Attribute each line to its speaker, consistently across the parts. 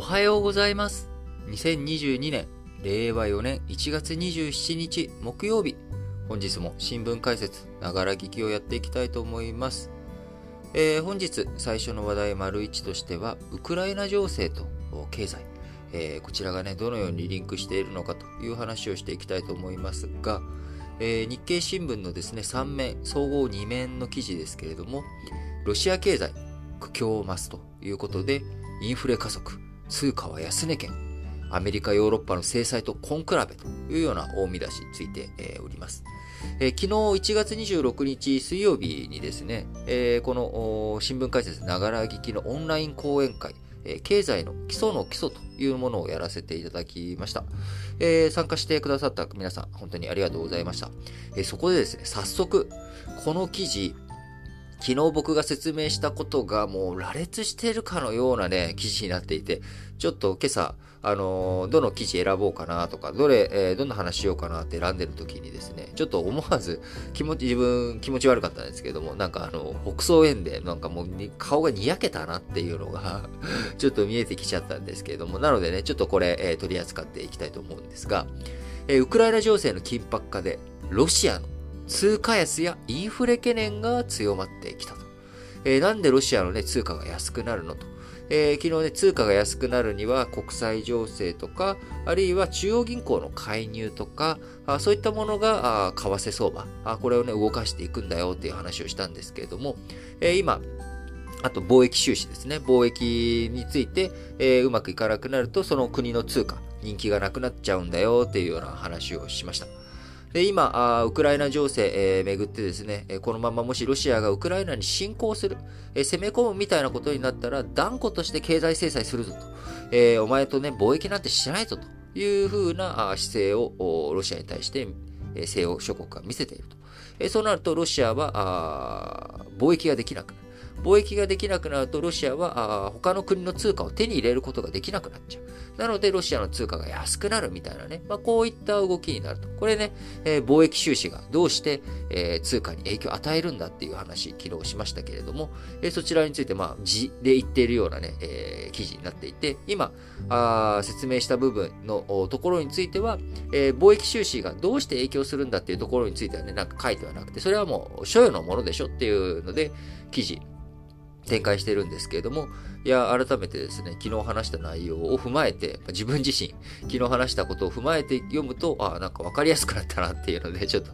Speaker 1: おはようございます。2022年、令和4年1月27日木曜日。本日も新聞解説、ながら聞きをやっていきたいと思います。えー、本日最初の話題丸1としては、ウクライナ情勢と経済。えー、こちらがね、どのようにリンクしているのかという話をしていきたいと思いますが、えー、日経新聞のですね、3面、総合2面の記事ですけれども、ロシア経済、苦境を増すということで、インフレ加速、通貨は安値圏、アメリカ、ヨーロッパの制裁と根比べというような大見出しについて、えー、おります。えー、昨日1月26日水曜日にですね、えー、この新聞解説ながら聞きのオンライン講演会、えー、経済の基礎の基礎というものをやらせていただきました。えー、参加してくださった皆さん、本当にありがとうございました。えー、そこでですね、早速、この記事、昨日僕が説明したことがもう羅列しているかのようなね、記事になっていて、ちょっと今朝、あのー、どの記事選ぼうかなとか、どれ、えー、どんな話しようかなって選んでる時にですね、ちょっと思わず気持ち、自分気持ち悪かったんですけども、なんかあの、北総園でなんかもう顔がにやけたなっていうのが ちょっと見えてきちゃったんですけれども、なのでね、ちょっとこれ、えー、取り扱っていきたいと思うんですが、えウクライナ情勢の緊迫化で、ロシアの通貨安やインフレ懸念が強まってきたと。えー、なんでロシアのね、通貨が安くなるのと。えー、昨日ね、通貨が安くなるには国際情勢とか、あるいは中央銀行の介入とか、あそういったものが、あ為替相場あ、これをね、動かしていくんだよっていう話をしたんですけれども、えー、今、あと貿易収支ですね。貿易について、えー、うまくいかなくなると、その国の通貨、人気がなくなっちゃうんだよっていうような話をしました。で、今、あウクライナ情勢、えー、めぐってですね、えこのままもしロシアがウクライナに侵攻する、え、攻め込むみたいなことになったら、断固として経済制裁するぞと。えー、お前とね、貿易なんてしないぞというふうな姿勢をロシアに対して、え西欧諸国が見せていると。えそうなると、ロシアは貿易ができなく。貿易ができなくなると、ロシアは他の国の通貨を手に入れることができなくなっちゃう。なので、ロシアの通貨が安くなるみたいなね、まあ、こういった動きになると。これね、えー、貿易収支がどうして、えー、通貨に影響を与えるんだっていう話、昨日しましたけれども、えー、そちらについて、まあ、字で言っているようなね、えー、記事になっていて、今、あ説明した部分のところについては、えー、貿易収支がどうして影響するんだっていうところについてはね、なんか書いてはなくて、それはもう、所有のものでしょっていうので、記事、展開してるんですけれども、いや、改めてですね、昨日話した内容を踏まえて、自分自身、昨日話したことを踏まえて読むと、あなんか分かりやすくなったなっていうので、ちょっと、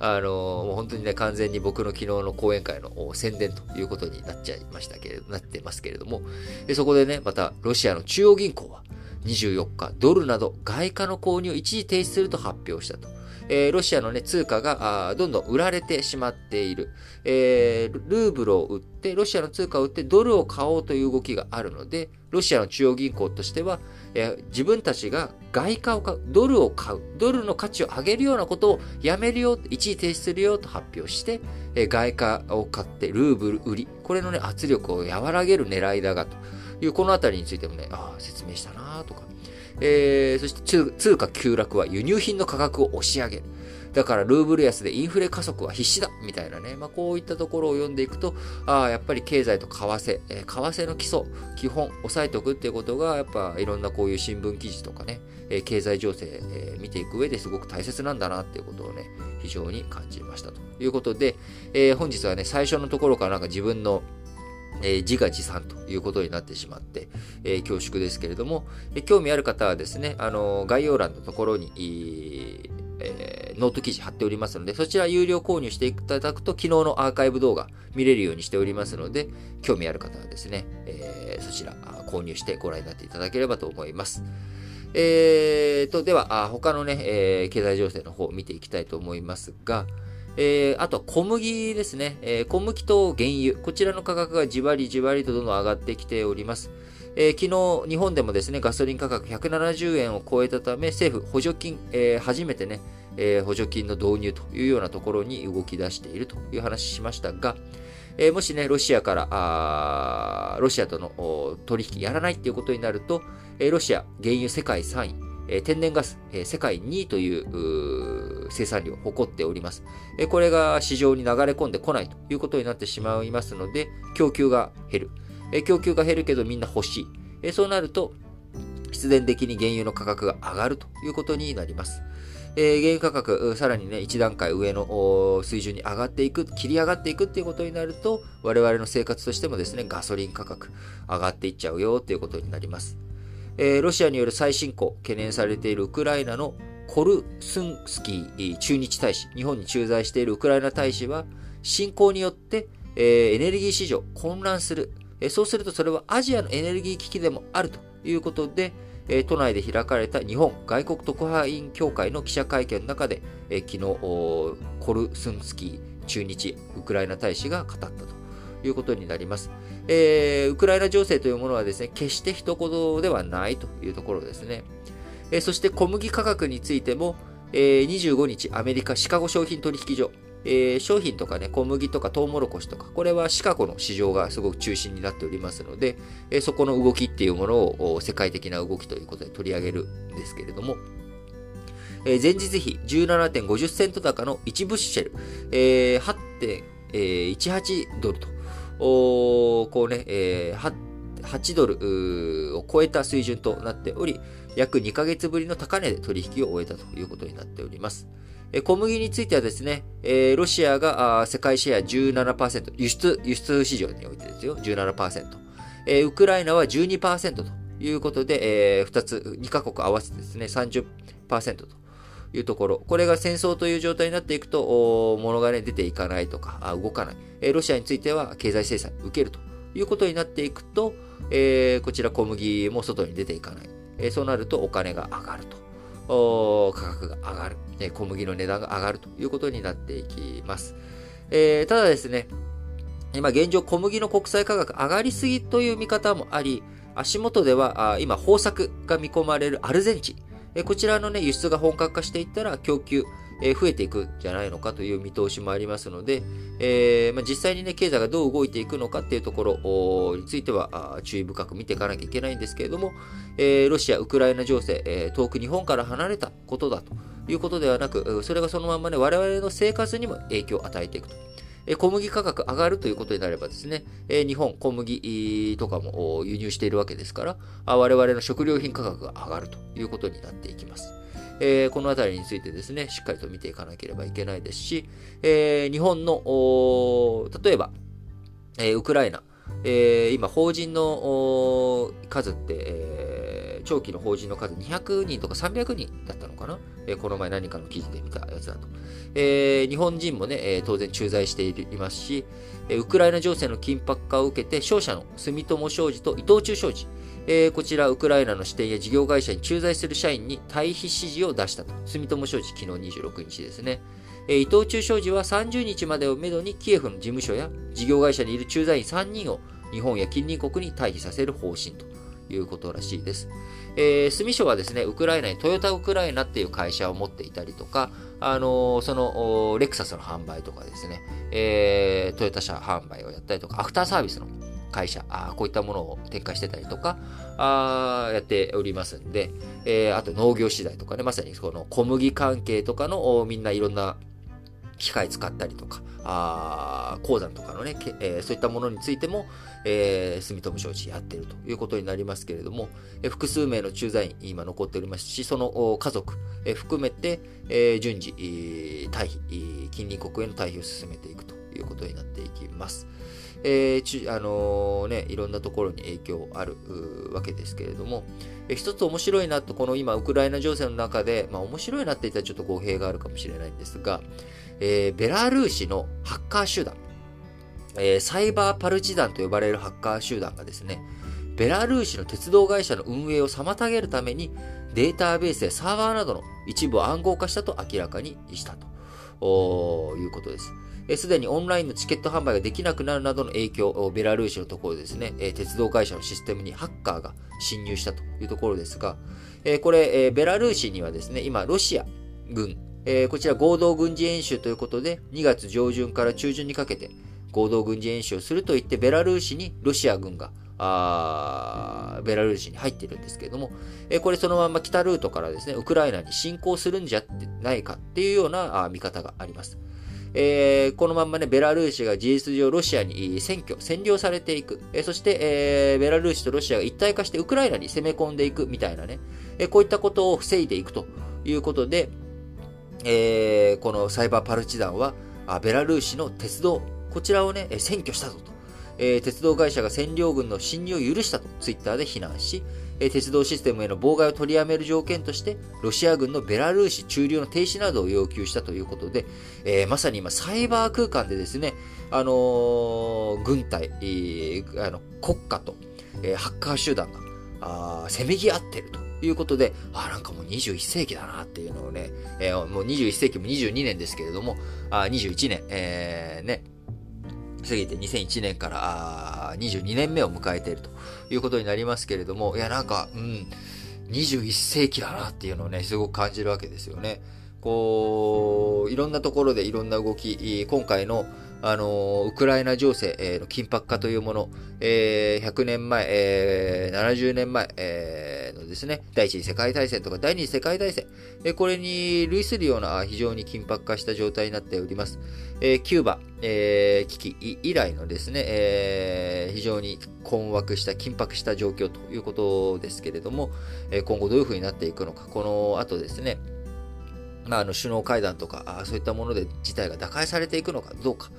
Speaker 1: あのもう本当にね、完全に僕の昨日の講演会の宣伝ということになっちゃいましたけれど、なってますけれども、でそこでね、また、ロシアの中央銀行は、24日、ドルなど外貨の購入を一時停止すると発表したと。えー、ロシアの、ね、通貨があどんどん売られてしまっている、えー、ルーブルを売って、ロシアの通貨を売ってドルを買おうという動きがあるので、ロシアの中央銀行としては、えー、自分たちが外貨を買う、ドルを買う、ドルの価値を上げるようなことをやめるよ、一時停止するよと発表して、えー、外貨を買ってルーブル売り、これのね、圧力を和らげる狙いだがという、このあたりについてもね、ああ、説明したなとか、えー、そして通貨急落は輸入品の価格を押し上げる。だからルーブル安でインフレ加速は必至だみたいなね。まあ、こういったところを読んでいくと、ああ、やっぱり経済と為替、えー、為替の基礎、基本、押さえておくっていうことが、やっぱいろんなこういう新聞記事とかね、えー、経済情勢、えー、見ていく上ですごく大切なんだなっていうことをね、非常に感じましたということで、えー、本日はね、最初のところからなんか自分のえー、自画自賛ということになってしまって、えー、恐縮ですけれども、え、興味ある方はですね、あの概要欄のところに、えー、ノート記事貼っておりますので、そちら有料購入していただくと、昨日のアーカイブ動画見れるようにしておりますので、興味ある方はですね、えそちら購入してご覧になっていただければと思います。えーと、では、他のね、え経済情勢の方を見ていきたいと思いますが、えー、あとは小麦ですね。えー、小麦と原油。こちらの価格がじわりじわりとどんどん上がってきております。えー、昨日、日本でもですね、ガソリン価格170円を超えたため、政府補助金、えー、初めてね、えー、補助金の導入というようなところに動き出しているという話しましたが、えー、もしね、ロシアから、あロシアとの取引やらないっていうことになると、えー、ロシア、原油世界3位、え天然ガス、え世界2位という生産量を誇っております、これが市場に流れ込んでこないということになってしまいますので、供給が減る。供給が減るけどみんな欲しい。そうなると、必然的に原油の価格が上がるということになります。え、原油価格、さらにね、一段階上の水準に上がっていく、切り上がっていくっていうことになると、我々の生活としてもですね、ガソリン価格上がっていっちゃうよっていうことになります。えー、ロシアによる再侵攻、懸念されているウクライナのコルスンスキー駐日大使、日本に駐在しているウクライナ大使は、侵攻によって、えー、エネルギー市場混乱する、えー、そうするとそれはアジアのエネルギー危機でもあるということで、えー、都内で開かれた日本外国特派員協会の記者会見の中で、えー、昨日、コルスンスキー駐日ウクライナ大使が語ったということになります。えー、ウクライナ情勢というものはですね、決して一言ではないというところですね。え、そして小麦価格についても、え、25日、アメリカシカゴ商品取引所、え、商品とかね、小麦とかトウモロコシとか、これはシカゴの市場がすごく中心になっておりますので、え、そこの動きっていうものを世界的な動きということで取り上げるんですけれども、え、前日比17.50セント高の1ブッシェル、えー、8.18ドルと、こうね、えー、8ドルを超えた水準となっており、約2ヶ月ぶりの高値で取引を終えたということになっております。小麦についてはですね、ロシアが世界シェア17%、輸出、輸出市場においてですよ、17%。ウクライナは12%ということで、2つ、2カ国合わせてですね、30%というところ。これが戦争という状態になっていくと、物がね、出ていかないとか、動かない。ロシアについては経済制裁受けるということになっていくとえ、こちら小麦も外に出ていかないえ。そうなるとお金が上がると。価格が上がる、小麦の値段が上がるということになっていきます。えー、ただですね、今現状小麦の国際価格上がりすぎという見方もあり、足元では今豊作が見込まれるアルゼンチン、こちらのね、輸出が本格化していったら供給、え増えていくんじゃないのかという見通しもありますので、えー、まあ、実際にね、経済がどう動いていくのかっていうところについては注意深く見ていかなきゃいけないんですけれども、えー、ロシア、ウクライナ情勢、え遠く日本から離れたことだということではなく、それがそのままね、我々の生活にも影響を与えていくと。小麦価格上がるということになればですね、日本、小麦とかも輸入しているわけですから、我々の食料品価格が上がるということになっていきます。えー、このあたりについてですね、しっかりと見ていかなければいけないですし、えー、日本の、例えば、えー、ウクライナ、えー、今、法人の数って、えー、長期の法人の数200人とか300人だったのかな、えー、この前何かの記事で見たやつだと。えー、日本人もね、えー、当然駐在していますし、えー、ウクライナ情勢の緊迫化を受けて、商社の住友商事と伊藤忠商事、えー、こちら、ウクライナの支店や事業会社に駐在する社員に退避指示を出したと。住友商事、昨日26日ですね。えー、伊藤忠商事は30日までをめどにキエフの事務所や事業会社にいる駐在員3人を日本や近隣国に退避させる方針ということらしいです。えー、住所はですね、ウクライナにトヨタウクライナっていう会社を持っていたりとか、あのー、その、レクサスの販売とかですね、えー、トヨタ車販売をやったりとか、アフターサービスの会社、あこういったものを展開してたりとか、あやっておりますんで、えー、あと農業資材とかね、まさにこの小麦関係とかのみんないろんな機械使ったりとか、あ鉱山とかのね、えー、そういったものについても、えー、住友商事やってるということになりますけれども、えー、複数名の駐在員今残っておりますし、その家族、えー、含めて、えー、順次、退避、近隣国への退避を進めていくということになっていきます。えー、あのー、ね、いろんなところに影響あるわけですけれども、えー、一つ面白いなと、この今、ウクライナ情勢の中で、まあ面白いなって言ったらちょっと語弊があるかもしれないんですが、えー、ベラルーシのハッカー集団、えー、サイバーパルチダンと呼ばれるハッカー集団がですね、ベラルーシの鉄道会社の運営を妨げるために、データベースやサーバーなどの一部を暗号化したと明らかにしたということです。すでにオンラインのチケット販売ができなくなるなどの影響、ベラルーシのところですね、鉄道会社のシステムにハッカーが侵入したというところですが、これ、ベラルーシにはですね、今、ロシア軍、こちら合同軍事演習ということで、2月上旬から中旬にかけて合同軍事演習をすると言って、ベラルーシにロシア軍があベラルーシに入っているんですけれども、えこれそのまま北ルートからですね、ウクライナに侵攻するんじゃないかっていうようなあ見方があります。えー、このまんまね、ベラルーシが事実上ロシアに占拠、占領されていく。えー、そして、えー、ベラルーシとロシアが一体化してウクライナに攻め込んでいくみたいなね、え、こういったことを防いでいくということで、え、このサイバーパルチザンは、あベラルーシの鉄道、こちらをね、占拠したぞと。え、鉄道会社が占領軍の侵入を許したとツイッターで非難し、鉄道システムへの妨害を取りやめる条件として、ロシア軍のベラルーシ駐留の停止などを要求したということで、えー、まさに今、サイバー空間でですね、あのー、軍隊、えー、あの国家と、え、ハッカー集団がせめぎ合ってるということで、あ、なんかもう21世紀だなっていうのをね、え、もう21世紀も22年ですけれども、あ21年、え、ね、過ぎて2001年から22年目を迎えているということになりますけれども、いや、なんか、うん、21世紀だなっていうのをね、すごく感じるわけですよね。こう、いろんなところでいろんな動き、今回の、あの、ウクライナ情勢の緊迫化というもの、えー、100年前、えー、70年前、えー、のですね、第一次世界大戦とか第二次世界大戦、えー、これに類するような非常に緊迫化した状態になっております。えー、キューバ、えー、危機以来のですね、えー、非常に困惑した、緊迫した状況ということですけれども、えー、今後どういうふうになっていくのか、この後ですね、まあ、あの首脳会談とか、そういったもので事態が打開されていくのかどうか、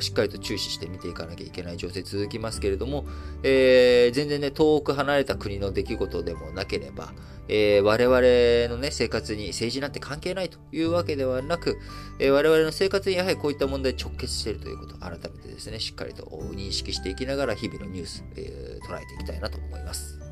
Speaker 1: しっかりと注視して見ていかなきゃいけない情勢続きますけれども、えー、全然ね、遠く離れた国の出来事でもなければ、えー、我々のね、生活に政治なんて関係ないというわけではなく、えー、我々の生活にやはりこういった問題直結しているということを、改めてですね、しっかりと認識していきながら日々のニュース、えー、捉えていきたいなと思います。